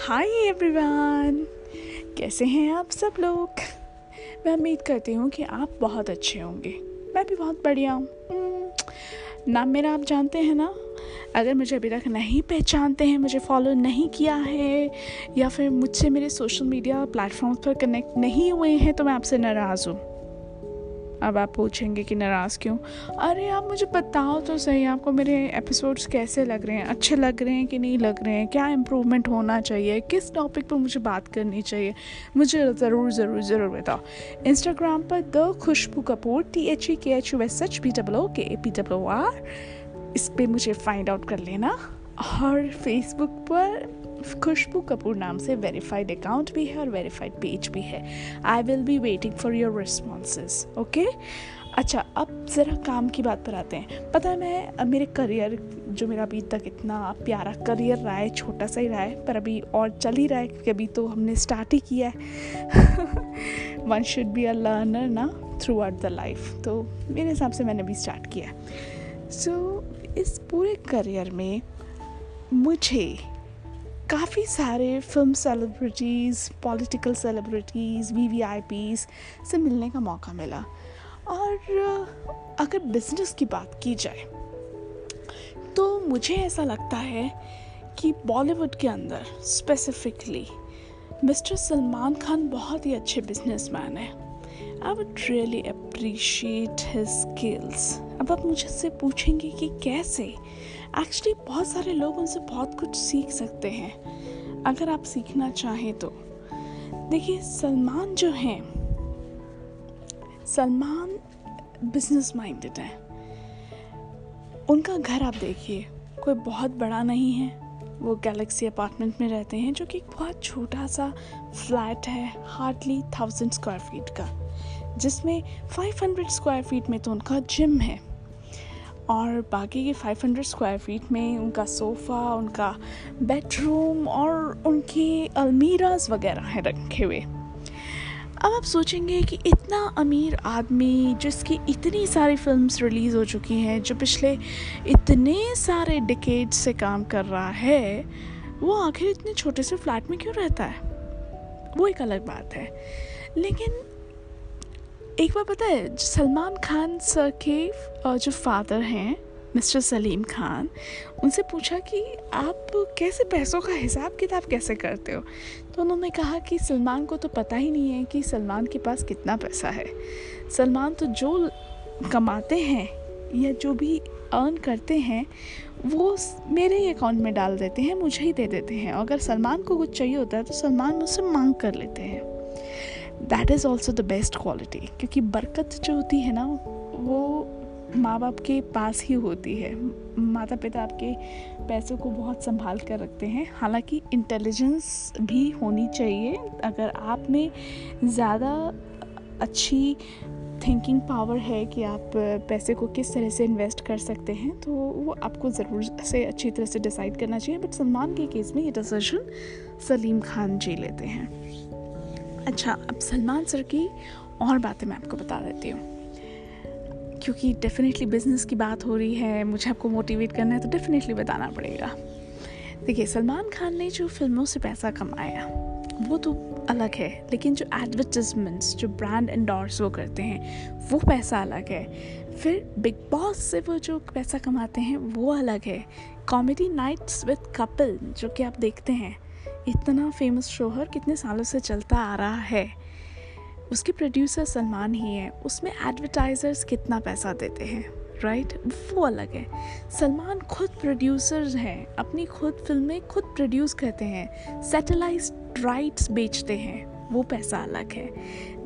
Hi everyone कैसे हैं आप सब लोग? मैं उम्मीद करती हूँ कि आप बहुत अच्छे होंगे। मैं भी बहुत बढ़िया हूँ। हम्म, नाम मेरा आप जानते हैं ना? अगर मुझे अभी तक नहीं पहचानते हैं मुझे फॉलो नहीं किया है या फिर मुझसे मेरे सोशल मीडिया प्लेटफॉर्म्स पर कनेक्ट नहीं हुए हैं तो मैं आपसे नाराज़ हूँ। अब आप पूछेंगे कि नाराज़ क्यों? अरे आप मुझे बताओ तो सही, आपको मेरे एपिसोड्स कैसे लग रहे हैं? अच्छे लग रहे हैं कि नहीं लग रहे हैं? क्या इम्प्रूवमेंट होना चाहिए? किस टॉपिक पर मुझे बात करनी चाहिए? मुझे ज़रूर ज़रूर ज़रूर बताओ। इंस्टाग्राम पर the Khushbu Kapoor T H E K H U S H P W K A P डब्लो are इस पर मुझे फाइंड आउट कर लेना। और फेसबुक पर खुशबू कपूर नाम से वेरीफाइड अकाउंट भी है और वेरीफाइड पेज भी है। I will be waiting for your responses okay अच्छा अब ज़रा काम की बात पर आते हैं। पता है मैं मेरे करियर जो मेरा अभी तक इतना प्यारा करियर रहा है छोटा सा ही रहा है पर अभी और चल ही रहा है क्योंकि अभी तो हमने स्टार्ट ही किया है। One should be a learner ना थ्रू आउट द लाइफ तो मेरे हिसाब से मैंने अभी स्टार्ट किया है। सो so, इस पूरे करियर में मुझे काफ़ी सारे film celebrities political celebrities V V I Ps से मिलने का मौका मिला। और अगर बिज़नेस की बात की जाए तो मुझे ऐसा लगता है कि बॉलीवुड के अंदर स्पेसिफिकली मिस्टर सलमान खान बहुत ही अच्छे बिजनेसमैन हैं। I would really appreciate his skills अब आप मुझसे पूछेंगे कि कैसे? एक्चुअली बहुत सारे लोग उनसे बहुत कुछ सीख सकते हैं, अगर आप सीखना चाहें तो। देखिए, सलमान जो हैं, सलमान बिज़नेस माइंडेड है। उनका घर आप देखिए, कोई बहुत बड़ा नहीं है। वो गैलेक्सी अपार्टमेंट में रहते हैं, जो कि एक बहुत छोटा सा फ्लैट है हार्डली थाउज़ेंड स्क्वायर फीट का, जिसमें 500 स्क्वायर फीट में तो उनका जिम है। और बाकी के 500 स्क्वायर फीट में उनका सोफ़ा उनका बेडरूम और उनके अलमीराज वगैरह हैं रखे हुए। अब आप सोचेंगे कि इतना अमीर आदमी जिसकी इतनी सारी फिल्म्स रिलीज़ हो चुकी हैं, जो पिछले इतने सारे डिकेड से काम कर रहा है, वो आखिर इतने छोटे से फ्लैट में क्यों रहता है? वो एक अलग बात है। लेकिन एक बार पता है सलमान खान सर के जो फादर हैं मिस्टर सलीम खान, उनसे पूछा कि आप कैसे पैसों का हिसाब किताब कैसे करते हो? तो उन्होंने कहा कि सलमान को तो पता ही नहीं है कि सलमान के पास कितना पैसा है। सलमान तो जो कमाते हैं, या जो भी अर्न करते हैं, वो मेरे ही अकाउंट में डाल देते हैं, मुझे ही दे देते हैं। अगर सलमान को कुछ चाहिए होता है तो सलमान मुझसे मांग कर लेते हैं। That is also the best quality क्योंकि बरकत जो होती है ना, वो माँ बाप के पास ही होती है। माता पिता आपके पैसों को बहुत संभाल कर रखते हैं। हालाँकि इंटेलिजेंस भी होनी चाहिए। अगर आप में ज़्यादा अच्छी थिंकिंग पावर है कि आप पैसे को किस तरह से इन्वेस्ट कर सकते हैं तो वो आपको ज़रूर से अच्छी तरह से डिसाइड करना चाहिए। बट सलमान के केस में ये डिसीज़न सलीम खान जी लेते हैं। अच्छा अब सलमान सर की और बातें मैं आपको बता देती हूँ। क्योंकि डेफिनेटली बिज़नेस की बात हो रही है, मुझे आपको मोटिवेट करना है तो डेफिनेटली बताना पड़ेगा। देखिए, सलमान खान ने जो फ़िल्मों से पैसा कमाया, वो तो अलग है, लेकिन जो एडवर्टिजमेंट्स जो ब्रांड इंडोर्स वो करते हैं, वो पैसा अलग है। फिर बिग बॉस से वो जो पैसा कमाते हैं, वो अलग है। कॉमेडी नाइट्स विद कपल जो कि आप देखते हैं इतना फ़ेमस शोहर कितने सालों से चलता आ रहा है। उसके प्रोड्यूसर सलमान ही है। उसमें एडवर्टाइजर्स कितना पैसा देते हैं राइट right? वो अलग है। सलमान खुद प्रोड्यूसर्स हैं। अपनी खुद फ़िल्में खुद प्रोड्यूस करते हैं। सैटेलाइट राइट्स बेचते हैं। वो पैसा अलग है।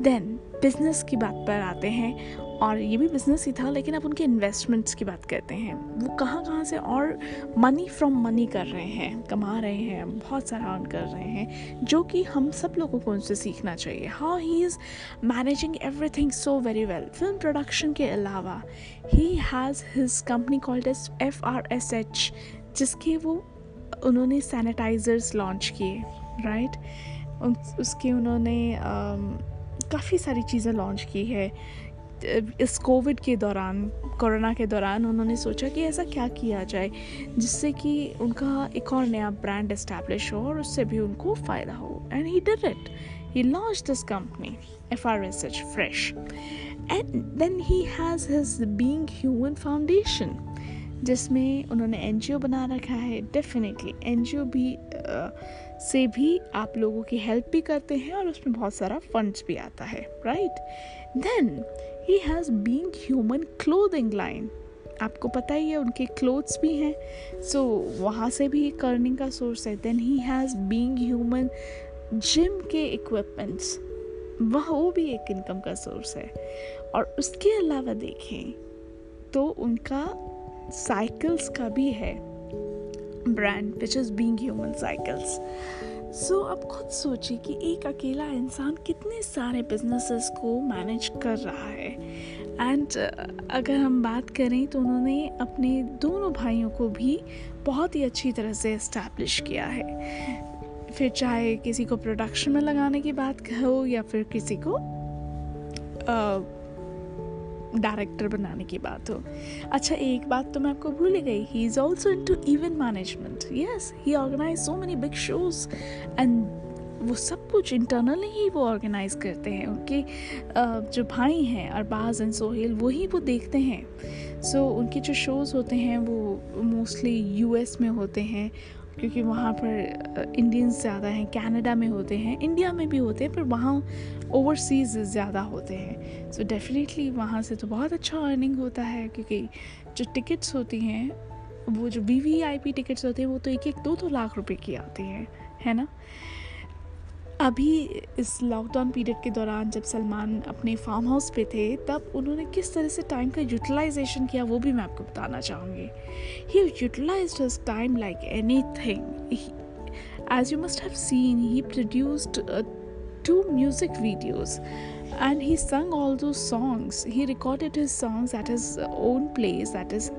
देन बिज़नेस की बात पर आते हैं। और ये भी बिज़नेस ही था, लेकिन अब उनके इन्वेस्टमेंट्स की बात करते हैं। वो कहाँ कहाँ से और मनी फ्रॉम मनी कर रहे हैं, कमा रहे हैं, बहुत सारा अर्न कर रहे हैं, जो कि हम सब लोगों को उनसे सीखना चाहिए। How he is managing everything so very well film production के अलावा he has his company called S F R S H जिसके वो, उन्होंने सैनिटाइज़र्स लॉन्च किए राइट उसके उन्होंने काफ़ी सारी चीज़ें लॉन्च की है। इस कोविड के दौरान कोरोना के दौरान उन्होंने सोचा कि ऐसा क्या किया जाए जिससे कि उनका एक और नया ब्रांड इस्टेब्लिश हो और उससे भी उनको फ़ायदा हो। And he did it he launch this company F R S H fresh and then he has his being human foundation जिसमें उन्होंने एनजीओ बना रखा है। डेफिनेटली एनजीओ भी आ, से भी आप लोगों की हेल्प भी करते हैं और उसमें बहुत सारा फंड्स भी आता है right then he has being human clothing line आपको पता ही है उनके क्लोथ्स भी हैं। सो so, वहाँ से भी अर्निंग का सोर्स है। Then he has being human gym के इक्विपमेंट्स वह वो भी एक इनकम का सोर्स है। और उसके अलावा देखें तो उनका साइकिल्स का भी है। Brand which is being human cycles so अब खुद सोचिए कि एक अकेला इंसान कितने सारे बिजनेसेस को मैनेज कर रहा है। एंड uh, अगर हम बात करें तो उन्होंने अपने दोनों भाइयों को भी बहुत ही अच्छी तरह से इस्टेब्लिश किया है। फिर चाहे किसी को प्रोडक्शन में लगाने की बात हो या फिर किसी को uh, डायरेक्टर बनाने की बात हो। अच्छा एक बात तो मैं आपको भूल ही गई। He is also into event management yes he organise so many big shows and वो सब कुछ इंटरनली ही वो ऑर्गेनाइज करते हैं। उनके जो भाई हैं अरबाज एंड सोहेल वही वो देखते हैं। सो so, उनके जो शोज़ होते हैं वो मोस्टली यूएस में होते हैं क्योंकि वहाँ पर इंडियंस ज़्यादा हैं कनाडा में होते हैं इंडिया में भी होते हैं, पर वहाँ ओवरसीज़ ज़्यादा होते हैं। सो डेफिनेटली वहाँ से तो बहुत अच्छा अर्निंग होता है, क्योंकि जो टिकट्स होती हैं, वो जो V V I P tickets होते हैं, वो तो एक एक दो दो लाख रुपए की आती हैं, है ना? अभी इस लॉकडाउन पीरियड के दौरान जब सलमान अपने फार्म हाउस पे थे, तब उन्होंने किस तरह से टाइम का यूटिलाइजेशन किया वो भी मैं आपको बताना चाहूँगी। He utilise time like anything as you must have seen he produced two music videos and he sung all those songs. He recorded his songs at his own place that is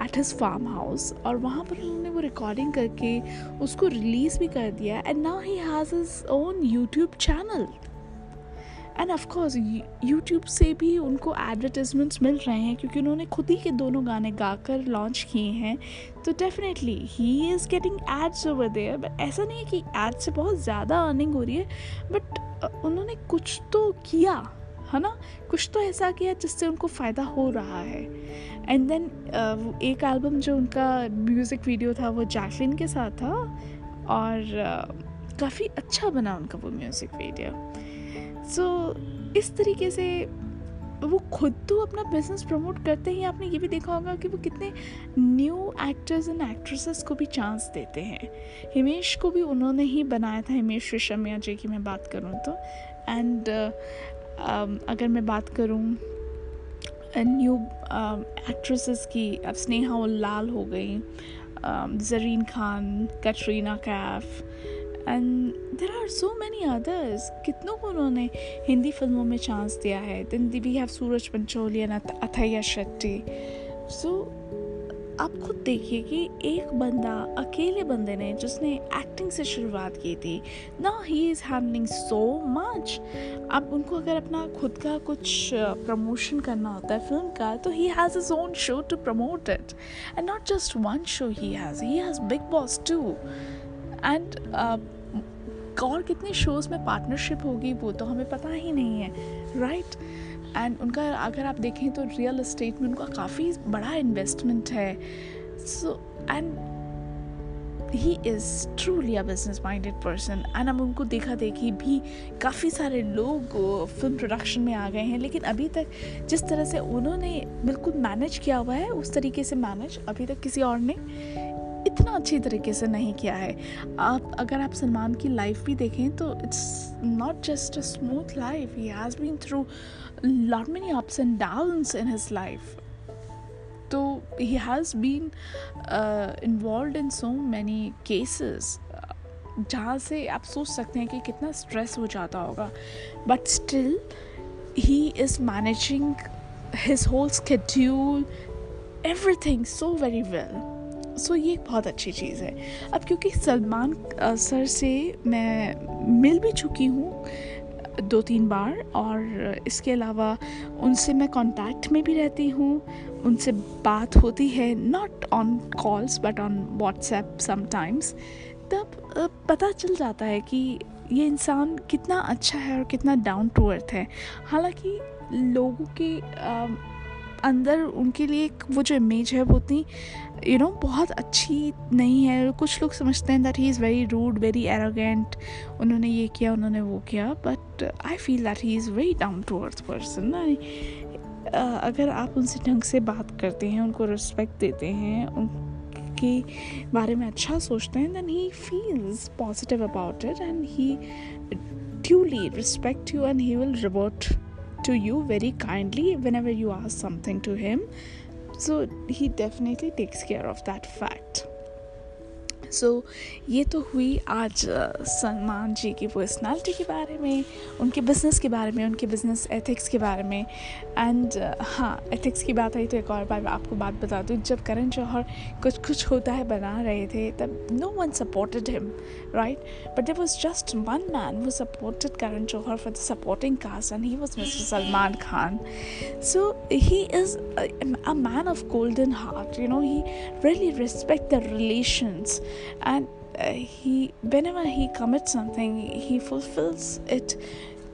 at his farmhouse और वहाँ पर उन्होंने वो recording करके उसको release भी कर दिया and now he has his own YouTube channel and of course YouTube से भी उनको एडवर्टिजमेंट्स मिल रहे हैं क्योंकि उन्होंने खुद ही के दोनों गाने गाकर लॉन्च किए हैं। तो definitely he is getting ads over there but ऐसा नहीं है कि एड्स से बहुत ज़्यादा अर्निंग हो रही है बट उन्होंने कुछ तो किया। है ना? कुछ तो ऐसा किया जिससे उनको फ़ायदा हो रहा है। एंड देन uh, एक एल्बम जो उनका म्यूज़िक वीडियो था वो जैकलिन के साथ था और uh, काफ़ी अच्छा बना उनका वो म्यूज़िक वीडियो सो so, इस तरीके से वो खुद तो अपना बिज़नेस प्रमोट करते हैं। आपने ये भी देखा होगा कि वो कितने न्यू एक्टर्स एंड एक्ट्रेसेस को भी चांस देते हैं। हिमेश को भी उन्होंने ही बनाया था हिमेश रेशमिया जी की मैं बात करूँ तो। एंड अगर मैं बात करूँ न्यू एक्ट्रेसेस um, की अब स्नेहा उल्लाल हो गई Zareen Khan Katrina Kaif and there are so many others कितनों को उन्होंने हिंदी फ़िल्मों में चांस दिया है? Then we have Sooraj Pancholi and Athiya Shetty so आप खुद देखिए कि एक बंदा, अकेले बंदे ने जिसने एक्टिंग से शुरुआत की थी, ना he is handling so much अब उनको अगर अपना खुद का कुछ प्रमोशन करना होता है फ़िल्म का तो he has his own show to promote it and not just one show he has he has Bigg Boss too and और कितने शोज़ में पार्टनरशिप होगी वो तो हमें पता ही नहीं है राइट right? एंड उनका अगर आप देखें तो रियल इस्टेट में उनका काफ़ी बड़ा इन्वेस्टमेंट है। So and he is truly a business minded person and अब उनको देखा देखी भी काफ़ी सारे लोग फ़िल्म प्रोडक्शन में आ गए हैं। लेकिन अभी तक जिस तरह से उन्होंने बिल्कुल मैनेज किया हुआ है, उस तरीके से मैनेज अभी तक किसी और ने इतना अच्छी तरीके से नहीं किया है। आप, अगर आप सलमान की लाइफ भी देखें तो it's not just a smooth life he has been through lot many ups and downs in his life तो he has been involve in so many cases जहाँ से आप सोच सकते हैं कि कितना स्ट्रेस हो जाता होगा। But still he is managing his whole schedule everything so very well so ये एक बहुत अच्छी चीज़ है। अब क्योंकि सलमान सर से मैं मिल भी चुकी हूँ दो तीन बार और इसके अलावा उनसे मैं कांटेक्ट में भी रहती हूँ, उनसे बात होती है not on calls but on WhatsApp sometimes तब पता चल जाता है कि ये इंसान कितना अच्छा है और कितना डाउन टू अर्थ है। हालाँकि लोगों के अंदर उनके लिए वो जो इमेज है वो उतनी यू नो बहुत अच्छी नहीं है। कुछ लोग समझते हैं that he is very rude very arrogant उन्होंने ये किया, उन्होंने वो किया। But I feel that he is very down to earth person अगर आप उनसे ढंग से बात करते हैं, उनको रिस्पेक्ट देते हैं, उनके बारे में अच्छा सोचते हैं then he feels positive about it and he truly respect you and he will revert to you very kindly whenever you ask something to him. So he definitely takes care of that fact. So so, ये तो हुई आज सलमान जी की personality के बारे में उनके business के बारे में उनके बिज़नेस एथिक्स के बारे में। एंड हाँ एथिक्स की बात आई तो एक और बार आपको बात बता दूँ जब करण जौहर कुछ कुछ होता है बना रहे थे तब no one supported him right but there was just one man वो supported Karan Johar for the supporting cast and he was mister Salman Khan so he is a man of golden heart you know he really respect the relations and uh, he whenever he commits something he fulfills it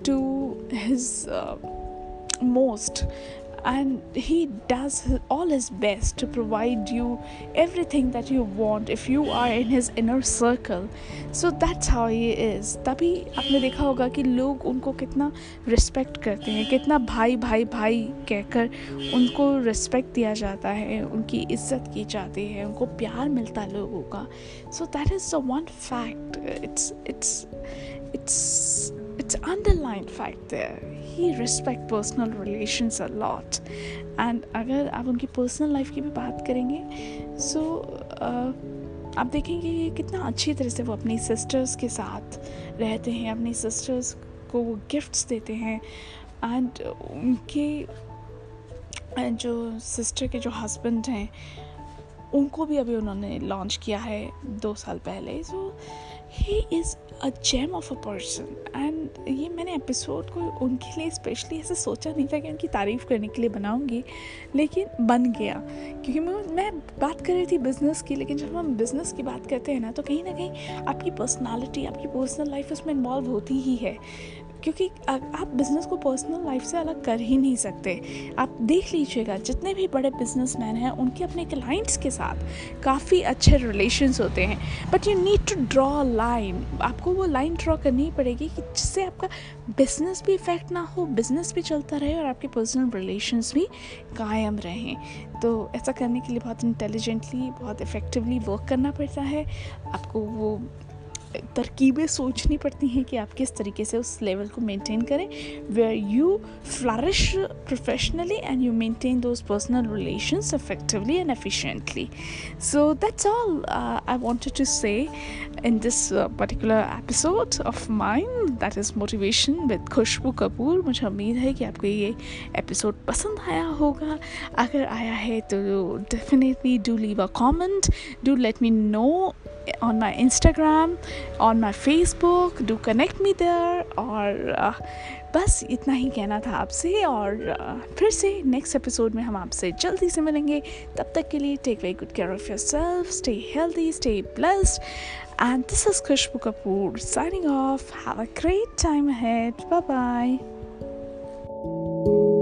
to his uh, most and he does his, all his best to provide you everything that you want if you are in his inner circle. So that's how he is. तभी आपने देखा होगा कि लोग उनको कितना respect करते हैं कितना भाई भाई भाई कहकर उनको रिस्पेक्ट दिया जाता है उनकी इज़्ज़त की जाती है उनको प्यार मिलता है लोगों का। So that is the one fact it's it's it's it's underlined fact there he respect personal relations a lot. And अगर आप उनकी पर्सनल लाइफ की भी बात करेंगे सो so, uh, आप देखेंगे कि कितना अच्छी तरह से वो अपनी सिस्टर्स के साथ रहते हैं अपनी सिस्टर्स को वो गिफ्ट्स देते हैं। एंड उनके जो सिस्टर के जो हस्बैंड हैं उनको भी अभी उन्होंने लॉन्च किया है दो साल पहले। So he is a gem of a person and ये मैंने एपिसोड को उनके लिए स्पेशली ऐसे सोचा नहीं था कि उनकी तारीफ़ करने के लिए बनाऊँगी, लेकिन बन गया। क्योंकि मैं बात कर रही थी बिज़नेस की, लेकिन जब हम बिज़नेस की बात करते हैं ना तो कहीं ना कहीं आपकी पर्सनालिटी आपकी पर्सनल लाइफ उसमें इन्वॉल्व होती ही है। क्योंकि आप बिज़नेस को पर्सनल लाइफ से अलग कर ही नहीं सकते। आप देख लीजिएगा, जितने भी बड़े बिजनेसमैन हैं, उनके अपने क्लाइंट्स के साथ काफ़ी अच्छे रिलेशंस होते हैं। But you need to draw line आपको वो लाइन ड्रॉ करनी पड़ेगी कि जिससे आपका बिज़नेस भी इफ़ेक्ट ना हो बिज़नेस भी चलता रहे और आपके पर्सनल रिलेशंस भी कायम रहें। तो ऐसा करने के लिए बहुत इंटेलिजेंटली बहुत इफ़ेक्टिवली वर्क करना पड़ता है। आपको वो तरकीबें सोचनी पड़ती हैं कि आप किस तरीके से उस लेवल को मेंटेन करें where you flourish professionally and you maintain those personal relations effectively and efficiently so that's all I wanted to say this uh, particular episode of mine. That is motivation with Khushbu Kapoor मुझे उम्मीद है कि आपको ये episode पसंद आया होगा। अगर आया है तो definitely do leave a comment do let me know on my Instagram, on my Facebook. Do connect me there. और uh, बस इतना ही कहना था आपसे और uh, फिर से नेक्स्ट एपिसोड में हम आपसे जल्दी से मिलेंगे तब तक के लिए take very good care of yourself stay healthy stay blessed and this is Khushboo Kapoor signing off have a great time ahead bye bye